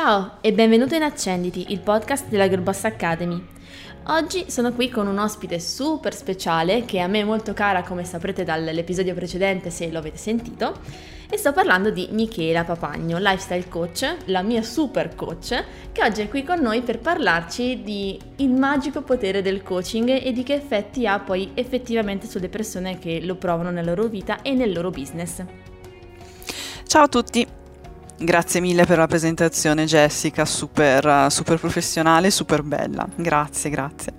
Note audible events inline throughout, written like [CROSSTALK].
Ciao e benvenuto in Accenditi, il podcast della Girlboss Academy. Oggi sono qui con un ospite super speciale che a me è molto cara, come saprete dall'episodio precedente se lo avete sentito, e sto parlando di Michela Papagno, lifestyle coach, la mia super coach, che oggi è qui con noi per parlarci di il magico potere del coaching e di che effetti ha poi effettivamente sulle persone che lo provano nella loro vita e nel loro business. Ciao a tutti! Grazie mille per la presentazione Jessica, super, super professionale, super bella. Grazie, grazie.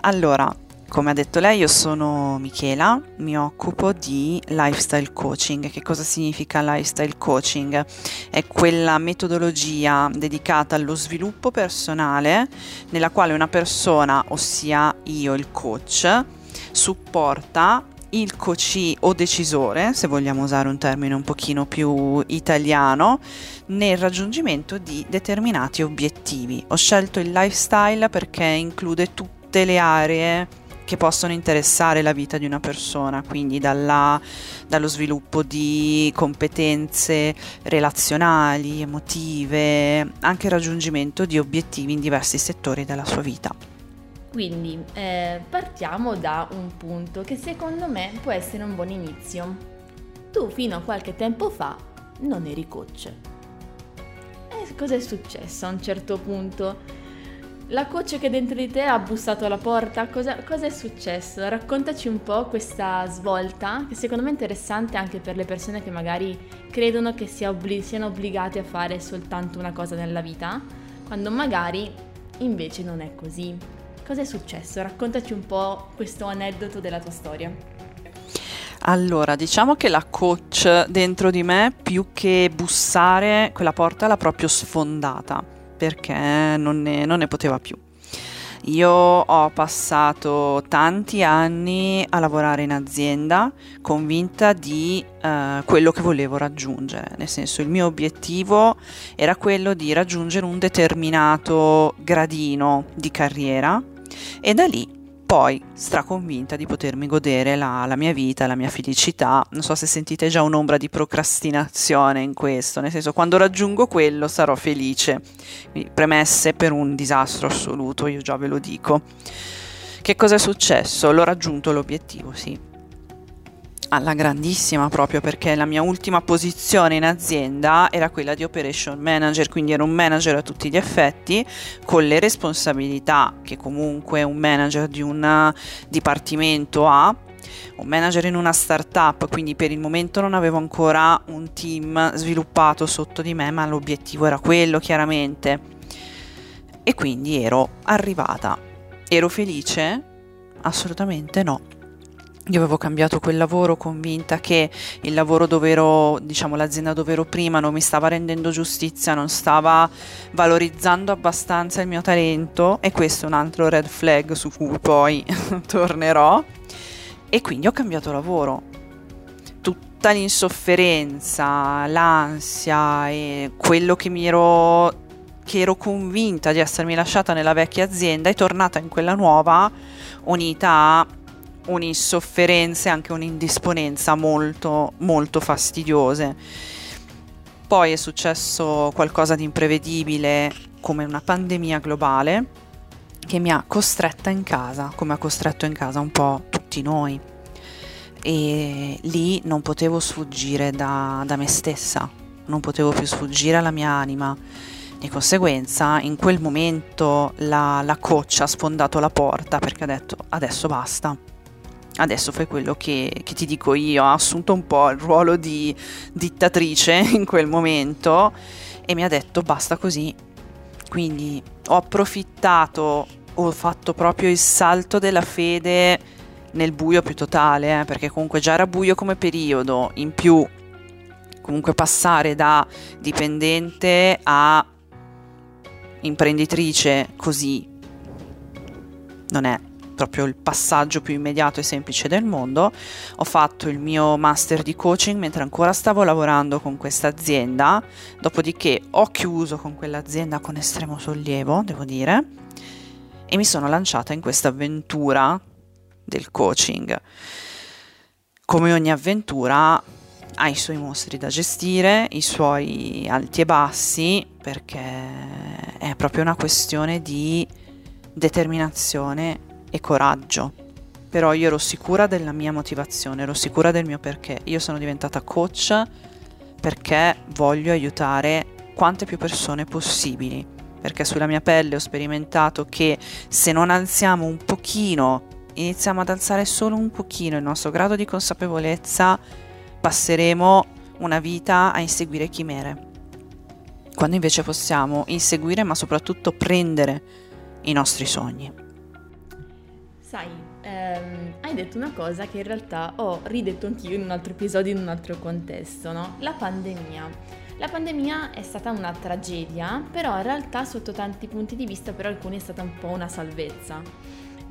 Allora, come ha detto lei, io sono Michela, mi occupo di lifestyle coaching. Che cosa significa lifestyle coaching? È quella metodologia dedicata allo sviluppo personale nella quale una persona, ossia io il coach, supporta il coachee o decisore, se vogliamo usare un termine un pochino più italiano, nel raggiungimento di determinati obiettivi. Ho scelto il lifestyle perché include tutte le aree che possono interessare la vita di una persona, quindi dalla, dallo sviluppo di competenze relazionali, emotive, anche il raggiungimento di obiettivi in diversi settori della sua vita. Quindi eh, partiamo da un punto che secondo me può essere un buon inizio. Tu fino a qualche tempo fa non eri coach. E cosa è successo a un certo punto? La coach che dentro di te ha bussato alla porta, cosa, cosa, è successo? Raccontaci un po' questa svolta, che secondo me è interessante anche per le persone che magari credono che sia obbli- siano obbligate a fare soltanto una cosa nella vita, quando magari invece non è così. Cosa è successo? Raccontaci un po' questo aneddoto della tua storia. Allora, diciamo che la coach dentro di me, più che bussare, quella porta l'ha proprio sfondata perché non ne, non ne poteva più. Io ho passato tanti anni a lavorare in azienda convinta di uh, quello che volevo raggiungere, nel senso il mio obiettivo era quello di raggiungere un determinato gradino di carriera e da lì poi straconvinta di potermi godere la, la, mia vita, la mia felicità. Non so se sentite già un'ombra di procrastinazione in questo, nel senso quando raggiungo quello sarò felice. Quindi, premesse per un disastro assoluto, io già ve lo dico. Che cosa è successo? L'ho raggiunto l'obiettivo, sì alla grandissima proprio perché la mia ultima posizione in azienda era quella di operation manager, quindi ero un manager a tutti gli effetti con le responsabilità che comunque un manager di un dipartimento ha un manager in una startup, quindi per il momento non avevo ancora un team sviluppato sotto di me, ma l'obiettivo era quello chiaramente. E quindi ero arrivata. Ero felice? Assolutamente no. Io avevo cambiato quel lavoro convinta che il lavoro dove ero, diciamo l'azienda dove ero prima non mi stava rendendo giustizia, non stava valorizzando abbastanza il mio talento e questo è un altro red flag su cui poi [LAUGHS] tornerò e quindi ho cambiato lavoro. Tutta l'insofferenza, l'ansia e quello che mi ero che ero convinta di essermi lasciata nella vecchia azienda è tornata in quella nuova unita a un'insofferenza e anche un'indisponenza molto, molto fastidiose. Poi è successo qualcosa di imprevedibile come una pandemia globale che mi ha costretta in casa, come ha costretto in casa un po' tutti noi. E lì non potevo sfuggire da, da me stessa, non potevo più sfuggire alla mia anima. Di conseguenza, in quel momento la, la coach ha sfondato la porta perché ha detto adesso basta adesso fai quello che, che, ti dico io, ha assunto un po' il ruolo di dittatrice [LAUGHS] in quel momento e mi ha detto basta così. Quindi ho approfittato, ho fatto proprio il salto della fede nel buio più totale, eh, perché comunque già era buio come periodo, in più comunque passare da dipendente a imprenditrice così non è proprio il passaggio più immediato e semplice del mondo. Ho fatto il mio master di coaching mentre ancora stavo lavorando con questa azienda, dopodiché ho chiuso con quell'azienda con estremo sollievo, devo dire, e mi sono lanciata in questa avventura del coaching. Come ogni avventura ha i suoi mostri da gestire, i suoi alti e bassi, perché è proprio una questione di determinazione e coraggio. Però io ero sicura della mia motivazione, ero sicura del mio perché. Io sono diventata coach perché voglio aiutare quante più persone possibili. Perché sulla mia pelle ho sperimentato che se non alziamo un pochino, iniziamo ad alzare solo un pochino il nostro grado di consapevolezza, passeremo una vita a inseguire chimere. Quando invece possiamo inseguire ma soprattutto prendere i nostri sogni. Sai, ehm, hai detto una cosa che in realtà ho ridetto anch'io in un altro episodio, in un altro contesto, no? La pandemia. La pandemia è stata una tragedia, però in realtà sotto tanti punti di vista per alcuni è stata un po' una salvezza.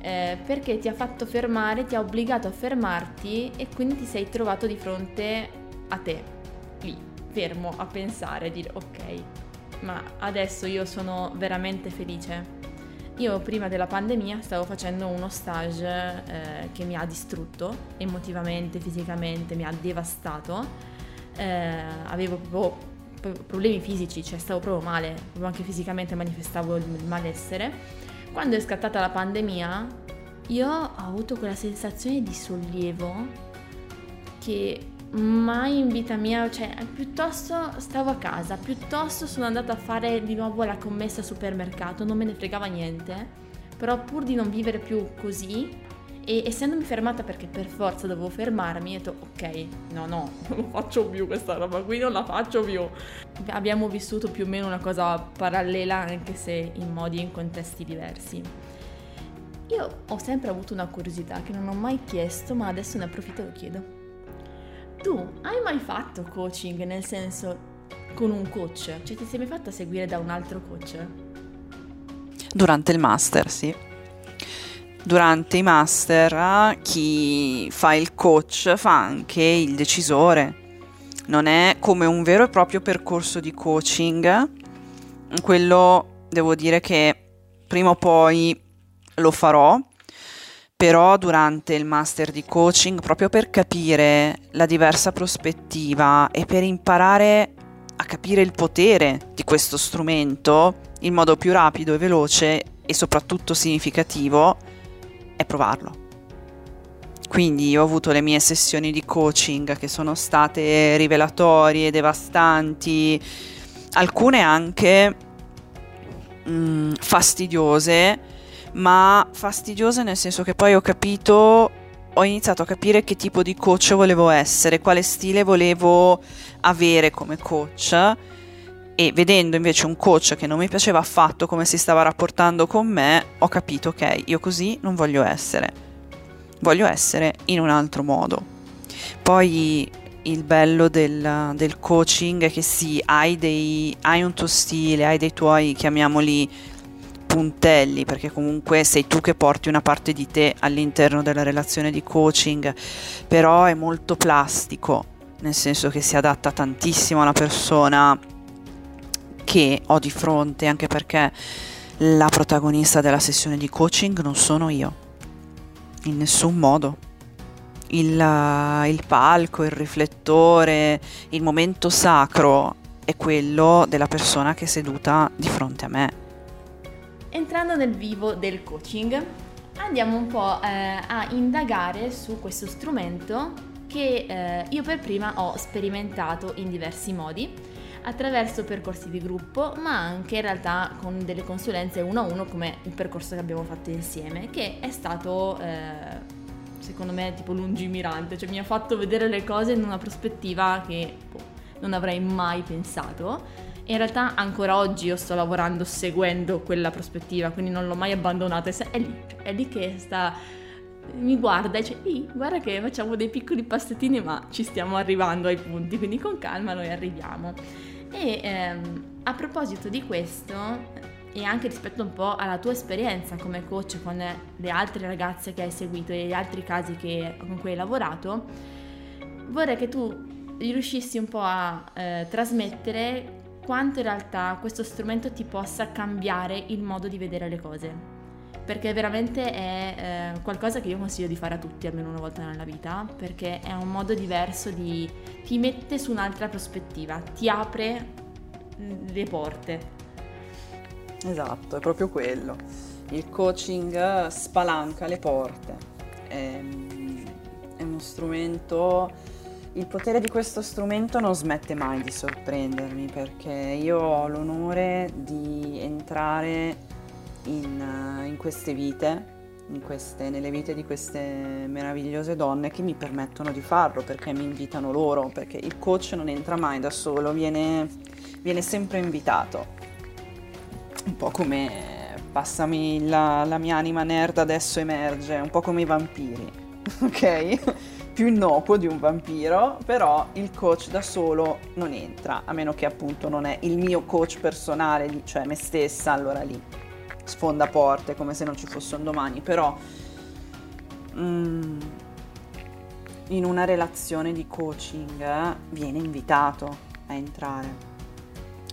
Eh, perché ti ha fatto fermare, ti ha obbligato a fermarti e quindi ti sei trovato di fronte a te, lì, fermo a pensare, a dire ok, ma adesso io sono veramente felice io prima della pandemia stavo facendo uno stage eh, che mi ha distrutto emotivamente, fisicamente, mi ha devastato. Eh, avevo proprio problemi fisici, cioè stavo proprio male, proprio anche fisicamente manifestavo il malessere. Quando è scattata la pandemia, io ho avuto quella sensazione di sollievo che mai in vita mia, cioè piuttosto stavo a casa, piuttosto sono andata a fare di nuovo la commessa al supermercato, non me ne fregava niente, però pur di non vivere più così e essendomi fermata perché per forza dovevo fermarmi, ho detto ok, no no, [LAUGHS] non lo faccio più questa roba qui, non la faccio più. Abbiamo vissuto più o meno una cosa parallela anche se in modi e in contesti diversi. Io ho sempre avuto una curiosità che non ho mai chiesto, ma adesso ne approfitto e lo chiedo tu hai mai fatto coaching nel senso con un coach? Cioè ti sei mai fatta seguire da un altro coach? Durante il master, sì. Durante i master chi fa il coach fa anche il decisore. Non è come un vero e proprio percorso di coaching. Quello devo dire che prima o poi lo farò però durante il master di coaching, proprio per capire la diversa prospettiva e per imparare a capire il potere di questo strumento in modo più rapido e veloce e soprattutto significativo, è provarlo. Quindi io ho avuto le mie sessioni di coaching che sono state rivelatorie, devastanti, alcune anche mh, mm, fastidiose, ma fastidiose nel senso che poi ho capito, ho iniziato a capire che tipo di coach volevo essere, quale stile volevo avere come coach e vedendo invece un coach che non mi piaceva affatto come si stava rapportando con me, ho capito ok, io così non voglio essere, voglio essere in un altro modo. Poi il bello del, del coaching è che sì, hai, dei, hai un tuo stile, hai dei tuoi, chiamiamoli, puntelli, perché comunque sei tu che porti una parte di te all'interno della relazione di coaching, però è molto plastico, nel senso che si adatta tantissimo alla persona che ho di fronte, anche perché la protagonista della sessione di coaching non sono io, in nessun modo. Il, il palco, il riflettore, il momento sacro è quello della persona che è seduta di fronte a me Entrando nel vivo del coaching, andiamo un po' eh, a indagare su questo strumento che eh, io per prima ho sperimentato in diversi modi, attraverso percorsi di gruppo, ma anche in realtà con delle consulenze uno a uno come il percorso che abbiamo fatto insieme, che è stato eh, secondo me tipo lungimirante, cioè mi ha fatto vedere le cose in una prospettiva che boh, non avrei mai pensato in realtà ancora oggi io sto lavorando seguendo quella prospettiva, quindi non l'ho mai abbandonata. È lì, è lì che sta, mi guarda e dice, Ehi, guarda che facciamo dei piccoli passettini ma ci stiamo arrivando ai punti, quindi con calma noi arriviamo. E ehm, a proposito di questo, e anche rispetto un po' alla tua esperienza come coach con le altre ragazze che hai seguito e gli altri casi che, con cui hai lavorato, vorrei che tu riuscissi un po' a eh, trasmettere quanto in realtà questo strumento ti possa cambiare il modo di vedere le cose. perché veramente è eh, qualcosa che io consiglio di fare a tutti almeno una volta nella vita, perché è un modo diverso di... ti mette su un'altra prospettiva, ti apre mm, le porte. Esatto, è proprio quello. Il coaching spalanca le porte. È, è uno strumento il potere di questo strumento non smette mai di sorprendermi perché io ho l'onore di entrare in, in queste vite, in queste, nelle vite di queste meravigliose donne che mi permettono di farlo perché mi invitano loro, perché il coach non entra mai da solo, viene, viene sempre invitato. Un po' come passami la, la mia anima nerd adesso emerge, un po' come i vampiri, [LAUGHS] ok? Più innocuo di un vampiro, però il coach da solo non entra, a meno che appunto non è il mio coach personale, cioè me stessa, allora lì sfonda porte come se non ci fosse un domani, però mm, in una relazione di coaching viene invitato a entrare.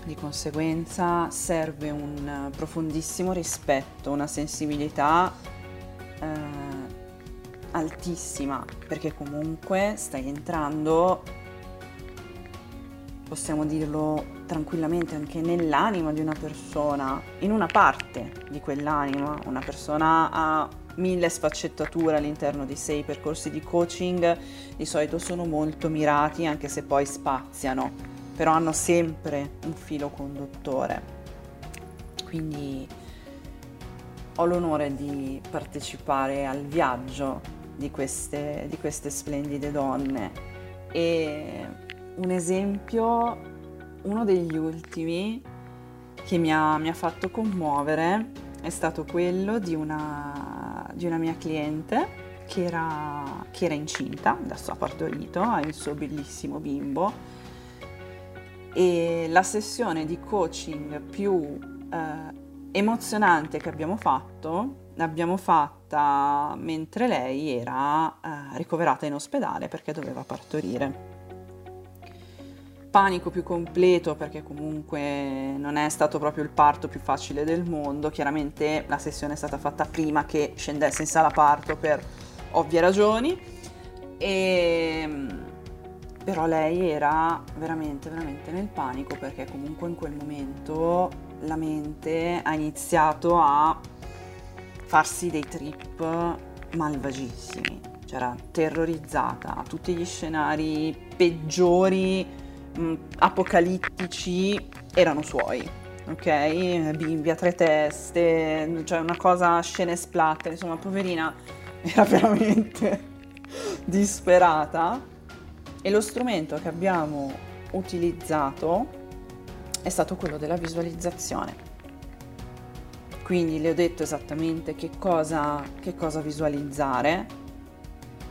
Di conseguenza serve un profondissimo rispetto, una sensibilità eh, altissima, perché comunque stai entrando, possiamo dirlo tranquillamente, anche nell'anima di una persona, in una parte di quell'anima. Una persona ha mille sfaccettature all'interno di sé, i percorsi di coaching di solito sono molto mirati, anche se poi spaziano, però hanno sempre un filo conduttore. Quindi ho l'onore di partecipare al viaggio di queste, di queste splendide donne. E un esempio, uno degli ultimi che mi ha, mi ha fatto commuovere è stato quello di una, di una mia cliente che era, che era, incinta, adesso ha partorito, ha il suo bellissimo bimbo e la sessione di coaching più eh, emozionante che abbiamo fatto l'abbiamo fatta mentre lei era eh, ricoverata in ospedale perché doveva partorire. Panico più completo perché comunque non è stato proprio il parto più facile del mondo, chiaramente la sessione è stata fatta prima che scendesse in sala parto per ovvie ragioni, e, però lei era veramente veramente nel panico perché comunque in quel momento la mente ha iniziato a farsi dei trip malvagissimi, c'era terrorizzata, a tutti gli scenari peggiori, mh, mm, apocalittici, erano suoi, ok? Bimbi a tre teste, cioè una cosa scene splatter, insomma, poverina era veramente [LAUGHS] disperata. E lo strumento che abbiamo utilizzato è stato quello della visualizzazione quindi le ho detto esattamente che cosa, che cosa visualizzare,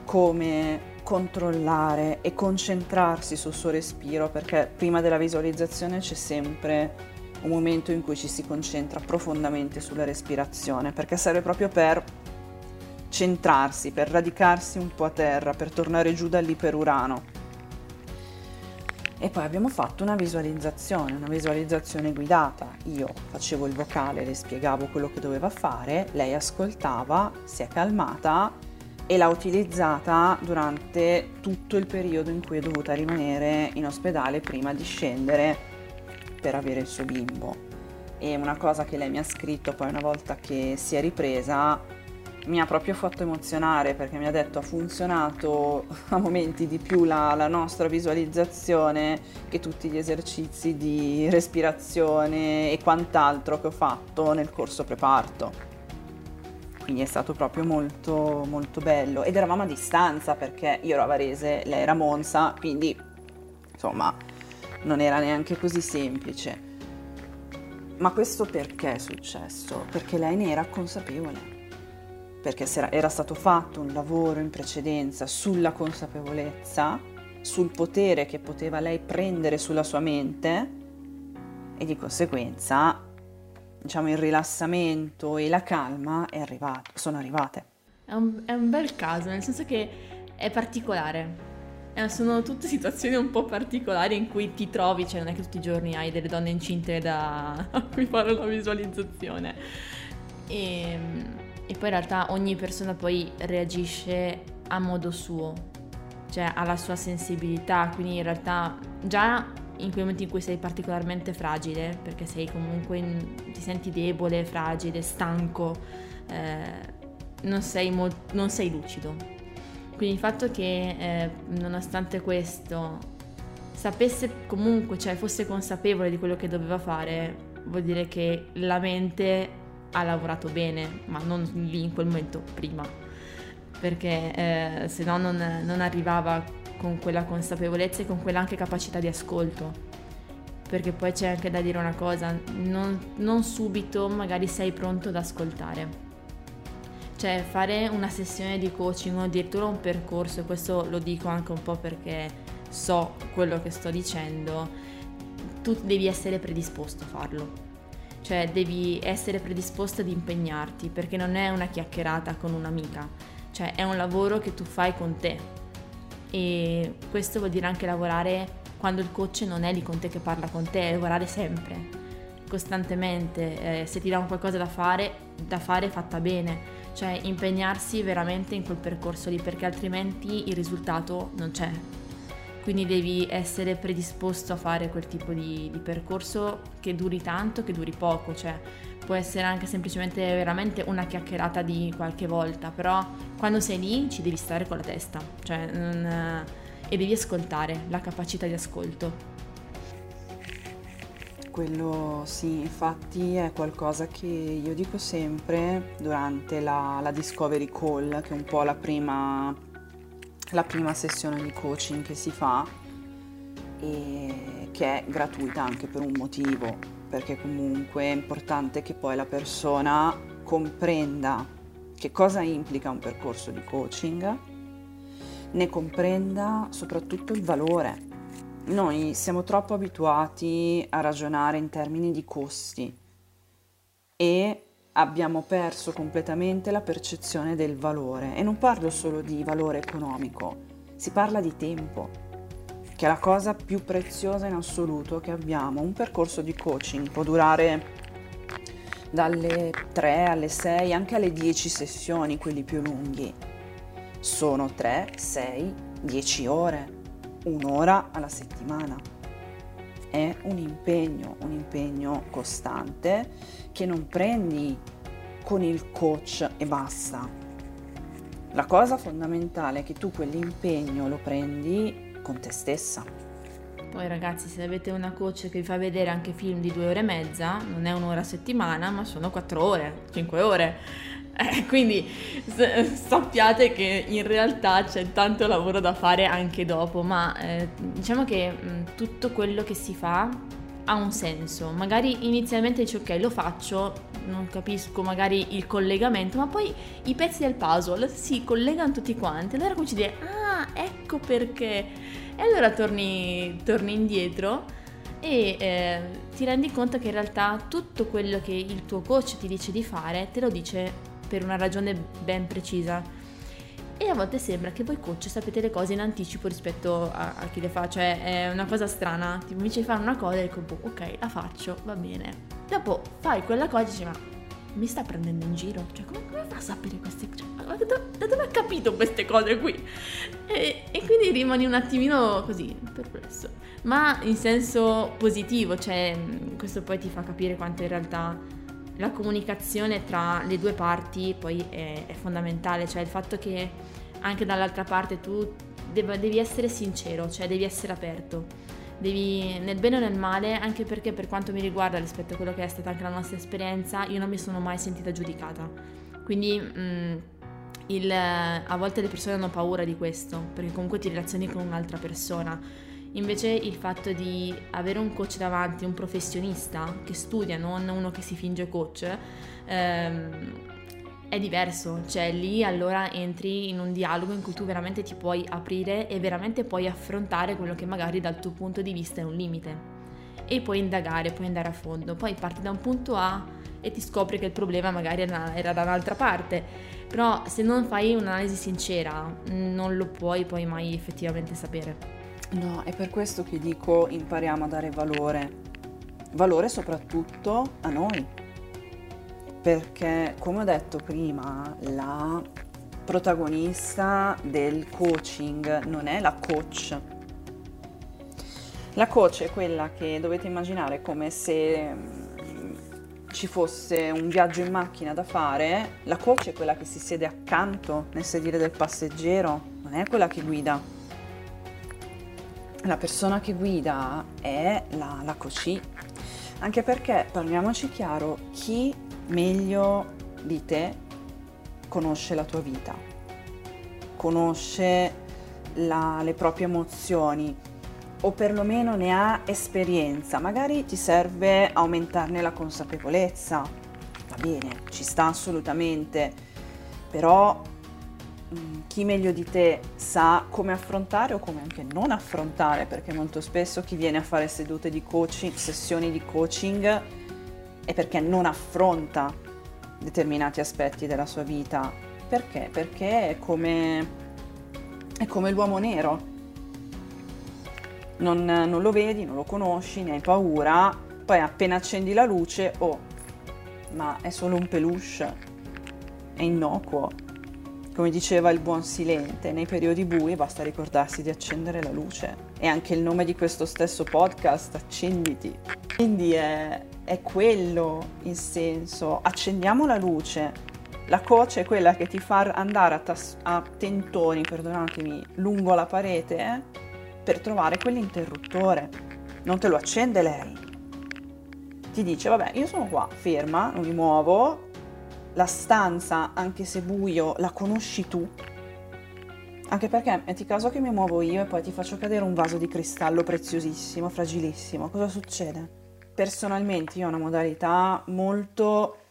come controllare e concentrarsi sul suo respiro, perché prima della visualizzazione c'è sempre un momento in cui ci si concentra profondamente sulla respirazione, perché serve proprio per centrarsi, per radicarsi un po' a terra, per tornare giù dall'iperurano e poi abbiamo fatto una visualizzazione, una visualizzazione guidata. Io facevo il vocale, le spiegavo quello che doveva fare, lei ascoltava, si è calmata e l'ha utilizzata durante tutto il periodo in cui è dovuta rimanere in ospedale prima di scendere per avere il suo bimbo. E una cosa che lei mi ha scritto poi una volta che si è ripresa mi ha proprio fatto emozionare perché mi ha detto ha funzionato [LAUGHS] a momenti di più la, la, nostra visualizzazione che tutti gli esercizi di respirazione e quant'altro che ho fatto nel corso preparto. Quindi è stato proprio molto molto bello ed eravamo a distanza perché io ero a Varese, lei era a Monza, quindi insomma non era neanche così semplice. Ma questo perché è successo? Perché lei ne era consapevole perché era stato fatto un lavoro in precedenza sulla consapevolezza, sul potere che poteva lei prendere sulla sua mente e di conseguenza diciamo il rilassamento e la calma arrivato, sono arrivate. È un, è un bel caso, nel senso che è particolare. Eh, sono tutte situazioni un po' particolari in cui ti trovi, cioè non è che tutti i giorni hai delle donne incinte da, [LAUGHS] a cui fare la visualizzazione. E ehm, e poi in realtà ogni persona poi reagisce a modo suo, cioè alla sua sensibilità, quindi in realtà già in quei momenti in cui sei particolarmente fragile, perché sei comunque in, ti senti debole, fragile, stanco, eh, non, sei mo- non sei lucido. Quindi il fatto che eh, nonostante questo sapesse comunque, cioè fosse consapevole di quello che doveva fare, vuol dire che la mente ha lavorato bene, ma non lì in quel momento prima, perché eh, se no non, non arrivava con quella consapevolezza e con quella anche capacità di ascolto. Perché poi c'è anche da dire una cosa, non, non subito magari sei pronto ad ascoltare. Cioè fare una sessione di coaching o addirittura un percorso, e questo lo dico anche un po' perché so quello che sto dicendo, tu devi essere predisposto a farlo. Cioè devi essere predisposto ad impegnarti perché non è una chiacchierata con un'amica, cioè è un lavoro che tu fai con te. E questo vuol dire anche lavorare quando il coach non è lì con te che parla con te, è lavorare sempre, costantemente. Eh, se ti un qualcosa da fare, da fare fatta bene. Cioè impegnarsi veramente in quel percorso lì perché altrimenti il risultato non c'è, quindi devi essere predisposto a fare quel tipo di, di, percorso che duri tanto, che duri poco, cioè può essere anche semplicemente veramente una chiacchierata di qualche volta, però quando sei lì ci devi stare con la testa, cioè, non, e devi ascoltare, la capacità di ascolto. Quello sì, infatti è qualcosa che io dico sempre durante la, la Discovery Call, che è un po' la prima la prima sessione di coaching che si fa e che è gratuita anche per un motivo, perché comunque è importante che poi la persona comprenda che cosa implica un percorso di coaching, ne comprenda soprattutto il valore. Noi siamo troppo abituati a ragionare in termini di costi e abbiamo perso completamente la percezione del valore e non parlo solo di valore economico, si parla di tempo, che è la cosa più preziosa in assoluto che abbiamo. Un percorso di coaching può durare dalle 3 alle 6, anche alle 10 sessioni, quelli più lunghi. Sono 3, 6, 10 ore, un'ora alla settimana. È un impegno, un impegno costante che non prendi con il coach e basta. La cosa fondamentale è che tu quell'impegno lo prendi con te stessa. Poi ragazzi, se avete una coach che vi fa vedere anche film di due ore e mezza, non è un'ora a settimana, ma sono quattro ore, cinque ore. [LAUGHS] Eh, quindi sappiate che in realtà c'è tanto lavoro da fare anche dopo, ma eh, diciamo che mh, tutto quello che si fa ha un senso. Magari inizialmente dici ok lo faccio, non capisco magari il collegamento, ma poi i pezzi del puzzle si collegano tutti quanti. Allora cominci a dire ah ecco perché. E allora torni, torni indietro e eh, ti rendi conto che in realtà tutto quello che il tuo coach ti dice di fare te lo dice per una ragione ben precisa e a volte sembra che voi coach sapete le cose in anticipo rispetto a, a chi le fa, cioè è una cosa strana, tipo dice di fare una cosa dico boh, ok la faccio, va bene. Dopo fai quella cosa e dici ma mi sta prendendo in giro, cioè come, come fa a sapere queste cose? Cioè, da, da, dove ha capito queste cose qui? E, e quindi rimani un attimino così, perplesso, ma in senso positivo, cioè questo poi ti fa capire quanto in realtà la comunicazione tra le due parti poi è, è fondamentale, cioè il fatto che anche dall'altra parte tu deb- devi essere sincero, cioè devi essere aperto, devi nel bene o nel male, anche perché per quanto mi riguarda rispetto a quello che è stata anche la nostra esperienza, io non mi sono mai sentita giudicata. Quindi mh, mm, il, a volte le persone hanno paura di questo, perché comunque ti relazioni con un'altra persona Invece il fatto di avere un coach davanti, un professionista che studia, non uno che si finge coach, ehm, è diverso, cioè lì allora entri in un dialogo in cui tu veramente ti puoi aprire e veramente puoi affrontare quello che magari dal tuo punto di vista è un limite. E puoi indagare, puoi andare a fondo, poi parti da un punto A e ti scopri che il problema magari era da un'altra parte, però se non fai un'analisi sincera non lo puoi poi mai effettivamente sapere. No, è per questo che dico impariamo a dare valore. Valore soprattutto a noi. perché come ho detto prima, la protagonista del coaching non è la coach. La coach è quella che dovete immaginare come se mm, ci fosse un viaggio in macchina da fare, la coach è quella che si siede accanto nel sedile del passeggero, non è quella che guida. La persona che guida è la, la coach. Anche perché, parliamoci chiaro, chi meglio di te conosce la tua vita, conosce la, le proprie emozioni o perlomeno ne ha esperienza, magari ti serve aumentarne la consapevolezza, va bene, ci sta assolutamente, però chi meglio di te sa come affrontare o come anche non affrontare, perché molto spesso chi viene a fare sedute di coaching, sessioni di coaching, è perché non affronta determinati aspetti della sua vita. Perché? Perché è come, è come l'uomo nero. Non, non, lo vedi, non lo conosci, ne hai paura, poi appena accendi la luce, oh, ma è solo un peluche, è innocuo. Come diceva il buon Silente, nei periodi bui basta ricordarsi di accendere la luce. E anche il nome di questo stesso podcast, accenditi. Quindi è, è quello il senso. Accendiamo la luce. La coach è quella che ti fa andare a, tas- a tentoni, perdonatemi, lungo la parete per trovare quell'interruttore. Non te lo accende lei. Ti dice, vabbè, io sono qua, ferma, non mi muovo. La stanza, anche se buio, la conosci tu. Anche perché metti caso che mi muovo io e poi ti faccio cadere un vaso di cristallo preziosissimo, fragilissimo. Cosa succede? personalmente io ho una modalità molto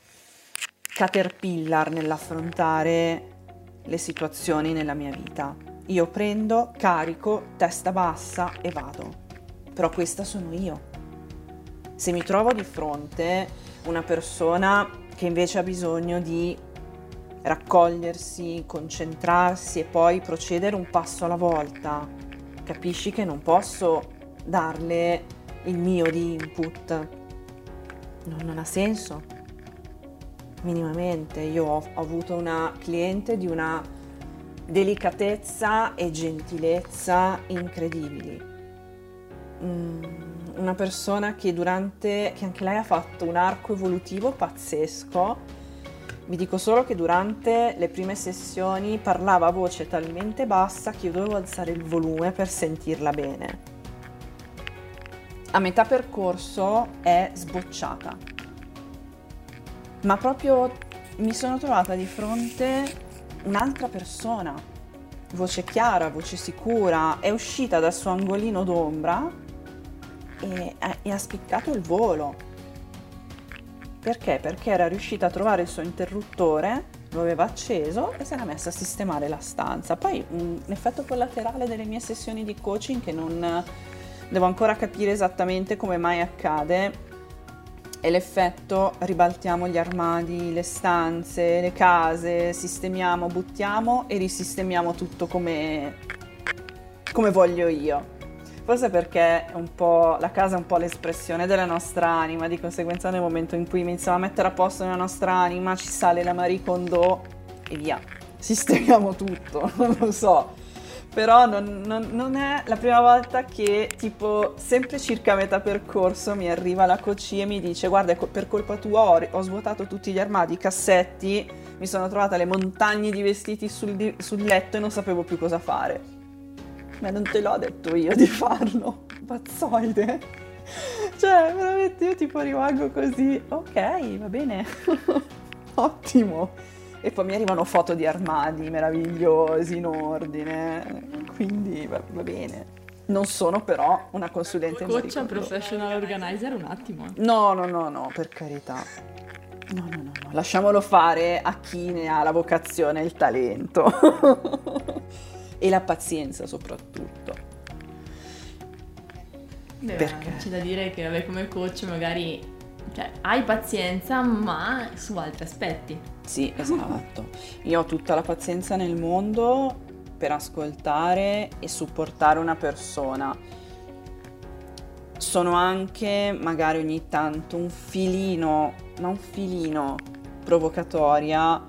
caterpillar nell'affrontare le situazioni nella mia vita. Io prendo, carico, testa bassa e vado. Però questa sono io. Se mi trovo di fronte una persona che invece ha bisogno di raccogliersi, concentrarsi e poi procedere un passo alla volta, capisci che non posso darle il mio di input. Non, non ha senso, minimamente. Io ho, ho avuto una cliente di una delicatezza e gentilezza incredibili. Mm, una persona che durante, che anche lei ha fatto un arco evolutivo pazzesco. Vi dico solo che durante le prime sessioni parlava a voce talmente bassa che io dovevo alzare il volume per sentirla bene a metà percorso è sbocciata. Ma proprio mi sono trovata di fronte un'altra persona, voce chiara, voce sicura, è uscita dal suo angolino d'ombra e, e ha spiccato il volo. Perché? Perché era riuscita a trovare il suo interruttore, lo aveva acceso e si era messa a sistemare la stanza. Poi un effetto collaterale delle mie sessioni di coaching che non Devo ancora capire esattamente come mai accade e l'effetto ribaltiamo gli armadi, le stanze, le case, sistemiamo, buttiamo e risistemiamo tutto come, come voglio io. Forse perché la casa è un po' l'espressione della nostra anima, di conseguenza nel momento in cui iniziamo a mettere a posto nella nostra anima ci sale la Marie Kondo e via, sistemiamo tutto, [LAUGHS] non lo so però non, non, non, è la prima volta che tipo sempre circa metà percorso mi arriva la coach e mi dice guarda per colpa tua ho, ho, svuotato tutti gli armadi, i cassetti, mi sono trovata le montagne di vestiti sul, sul letto e non sapevo più cosa fare. Ma non te l'ho detto io di farlo, pazzoide. Cioè, veramente io tipo rimango così, ok, va bene, [LAUGHS] ottimo e poi mi arrivano foto di armadi meravigliosi in ordine, quindi va, va bene. Non sono però una consulente Coach a professional organizer un attimo. No, no, no, no, per carità. No, no, no, no, lasciamolo fare a chi ne ha la vocazione e il talento. [LAUGHS] e la pazienza soprattutto. Beh, Perché? C'è da dire che vabbè, come coach magari cioè, hai pazienza, ma su altri aspetti. Sì, esatto. Io ho tutta la pazienza nel mondo per ascoltare e supportare una persona. Sono anche magari ogni tanto un filino, ma un filino provocatoria,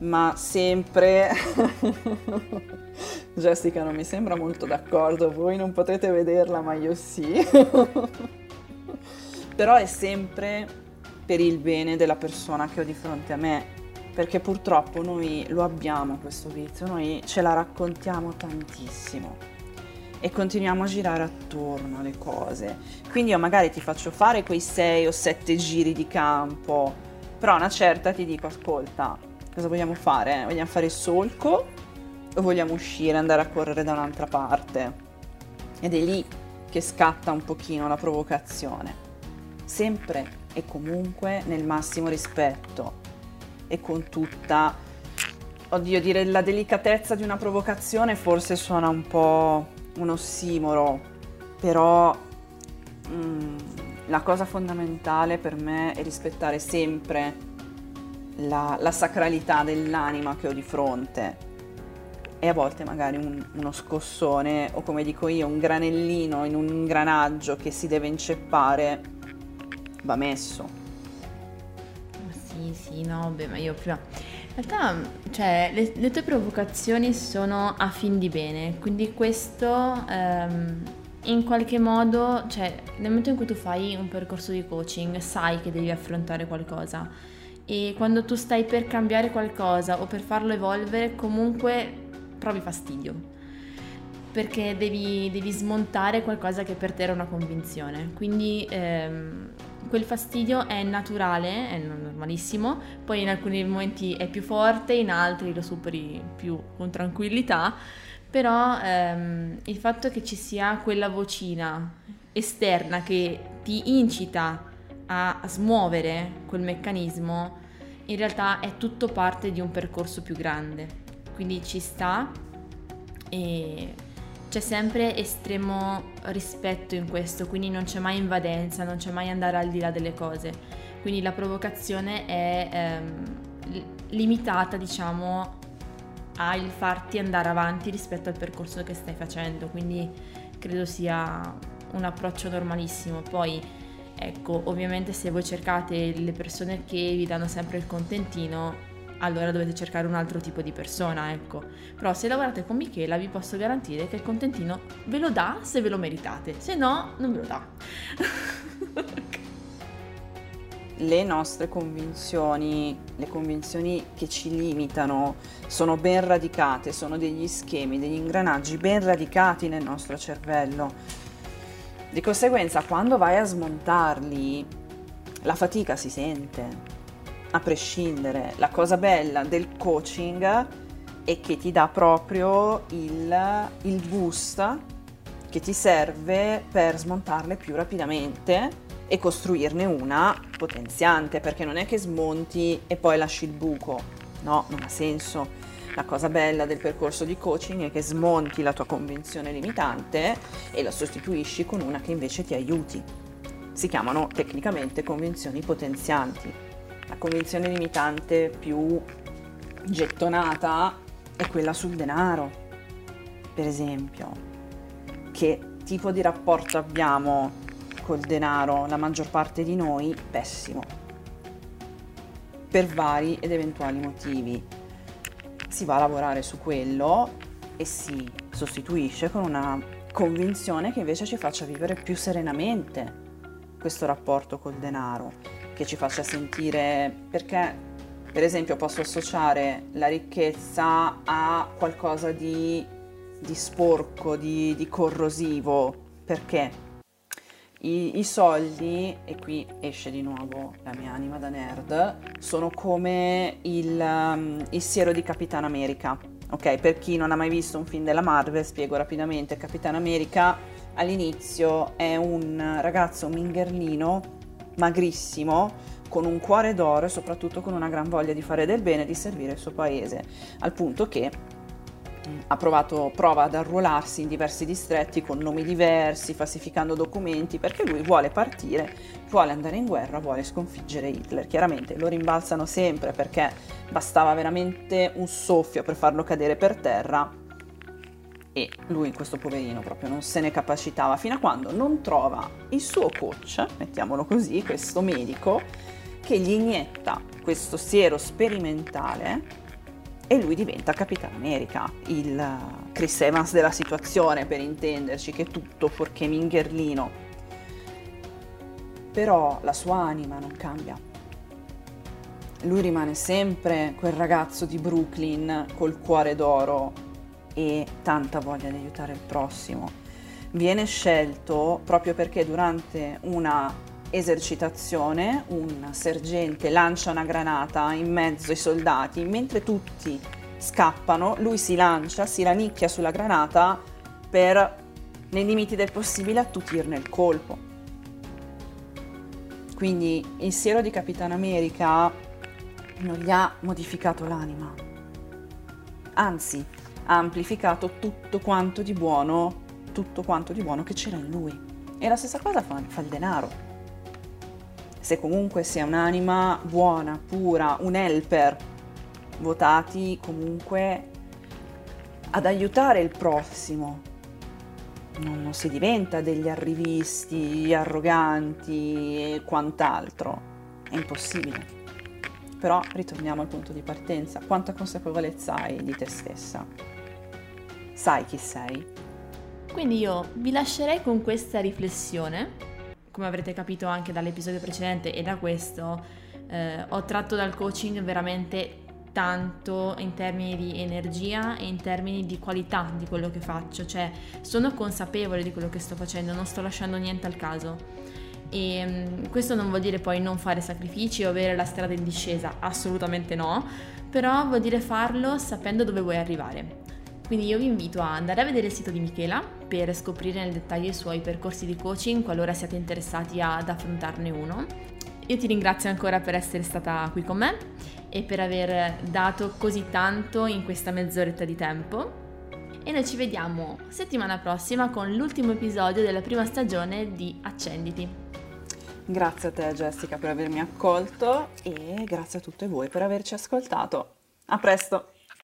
ma sempre... [LAUGHS] Jessica non mi sembra molto d'accordo, voi non potete vederla, ma io sì. [LAUGHS] Però è sempre per il bene della persona che ho di fronte a me, perché purtroppo noi lo abbiamo questo vizio, noi ce la raccontiamo tantissimo e continuiamo a girare attorno alle cose. Quindi io magari ti faccio fare quei sei o sette giri di campo, però una certa ti dico ascolta, cosa vogliamo fare? Vogliamo fare il solco o vogliamo uscire, andare a correre da un'altra parte? Ed è lì che scatta un pochino la provocazione. Sempre e comunque nel massimo rispetto e con tutta, oddio, dire la delicatezza di una provocazione forse suona un po' un ossimoro, però mm, la cosa fondamentale per me è rispettare sempre la, la, sacralità dell'anima che ho di fronte e a volte magari un, uno scossone o come dico io un granellino in un ingranaggio che si deve inceppare va messo. Sì, sì, no, beh, ma io prima... In realtà, cioè, le, le tue provocazioni sono a fin di bene, quindi questo ehm, in qualche modo, cioè, nel momento in cui tu fai un percorso di coaching, sai che devi affrontare qualcosa e quando tu stai per cambiare qualcosa o per farlo evolvere, comunque provi fastidio. Perché devi, devi, smontare qualcosa che per te era una convinzione. Quindi ehm, quel fastidio è naturale, è normalissimo, poi in alcuni momenti è più forte, in altri lo superi più con tranquillità, però ehm, il fatto che ci sia quella vocina esterna che ti incita a smuovere quel meccanismo, in realtà è tutto parte di un percorso più grande. Quindi ci sta e c'è sempre estremo rispetto in questo, quindi non c'è mai invadenza, non c'è mai andare al di là delle cose. Quindi la provocazione è ehm, limitata, diciamo, al farti andare avanti rispetto al percorso che stai facendo, quindi credo sia un approccio normalissimo. Poi, ecco, ovviamente se voi cercate le persone che vi danno sempre il contentino, allora dovete cercare un altro tipo di persona, ecco. Però se lavorate con Michela vi posso garantire che il contentino ve lo dà se ve lo meritate, se no non ve lo dà. [LAUGHS] le nostre convinzioni, le convinzioni che ci limitano, sono ben radicate, sono degli schemi, degli ingranaggi ben radicati nel nostro cervello. Di conseguenza, quando vai a smontarli, la fatica si sente, a prescindere. La cosa bella del coaching è che ti dà proprio il, il boost che ti serve per smontarle più rapidamente e costruirne una potenziante, perché non è che smonti e poi lasci il buco, no, non ha senso. La cosa bella del percorso di coaching è che smonti la tua convinzione limitante e la sostituisci con una che invece ti aiuti. Si chiamano tecnicamente convinzioni potenzianti. La convinzione limitante più gettonata è quella sul denaro, per esempio. Che tipo di rapporto abbiamo col denaro? La maggior parte di noi pessimo, per vari ed eventuali motivi. Si va a lavorare su quello e si sostituisce con una convinzione che invece ci faccia vivere più serenamente questo rapporto col denaro che ci faccia sentire perché per esempio posso associare la ricchezza a qualcosa di, di sporco, di, di, corrosivo, perché I, i, soldi, e qui esce di nuovo la mia anima da nerd, sono come il, um, il siero di Capitan America. Ok, per chi non ha mai visto un film della Marvel, spiego rapidamente, Capitan America all'inizio è un ragazzo mingerlino magrissimo, con un cuore d'oro e soprattutto con una gran voglia di fare del bene e di servire il suo paese, al punto che ha provato, prova ad arruolarsi in diversi distretti con nomi diversi, falsificando documenti, perché lui vuole partire, vuole andare in guerra, vuole sconfiggere Hitler. Chiaramente lo rimbalzano sempre perché bastava veramente un soffio per farlo cadere per terra e lui, questo poverino, proprio non se ne capacitava fino a quando non trova il suo coach, mettiamolo così, questo medico, che gli inietta questo siero sperimentale e lui diventa Capitan America, il Chris Evans della situazione per intenderci, che è tutto fuorché mingherlino. Però la sua anima non cambia. Lui rimane sempre quel ragazzo di Brooklyn col cuore d'oro e tanta voglia di aiutare il prossimo. Viene scelto proprio perché durante una esercitazione, un sergente lancia una granata in mezzo ai soldati, mentre tutti scappano, lui si lancia, si ranicchia sulla granata per, nei limiti del possibile, attutirne il colpo. Quindi il siero di Capitan America non gli ha modificato l'anima, anzi ha amplificato tutto quanto di buono, tutto quanto di buono che c'era in lui. E la stessa cosa fa, fa il denaro se comunque si è un'anima buona, pura, un helper, votati comunque ad aiutare il prossimo. Non, non si diventa degli arrivisti, arroganti e quant'altro. È impossibile. Però ritorniamo al punto di partenza. Quanta consapevolezza hai di te stessa? Sai chi sei? Quindi io vi lascerei con questa riflessione come avrete capito anche dall'episodio precedente e da questo, eh, ho tratto dal coaching veramente tanto in termini di energia e in termini di qualità di quello che faccio, cioè sono consapevole di quello che sto facendo, non sto lasciando niente al caso. E um, questo non vuol dire poi non fare sacrifici o avere la strada in discesa, assolutamente no, però vuol dire farlo sapendo dove vuoi arrivare. Quindi io vi invito a andare a vedere il sito di Michela per scoprire nel dettaglio i suoi percorsi di coaching qualora siate interessati ad affrontarne uno. Io ti ringrazio ancora per essere stata qui con me e per aver dato così tanto in questa mezz'oretta di tempo. E noi ci vediamo settimana prossima con l'ultimo episodio della prima stagione di Accenditi. Grazie a te Jessica per avermi accolto e grazie a tutte voi per averci ascoltato. A presto!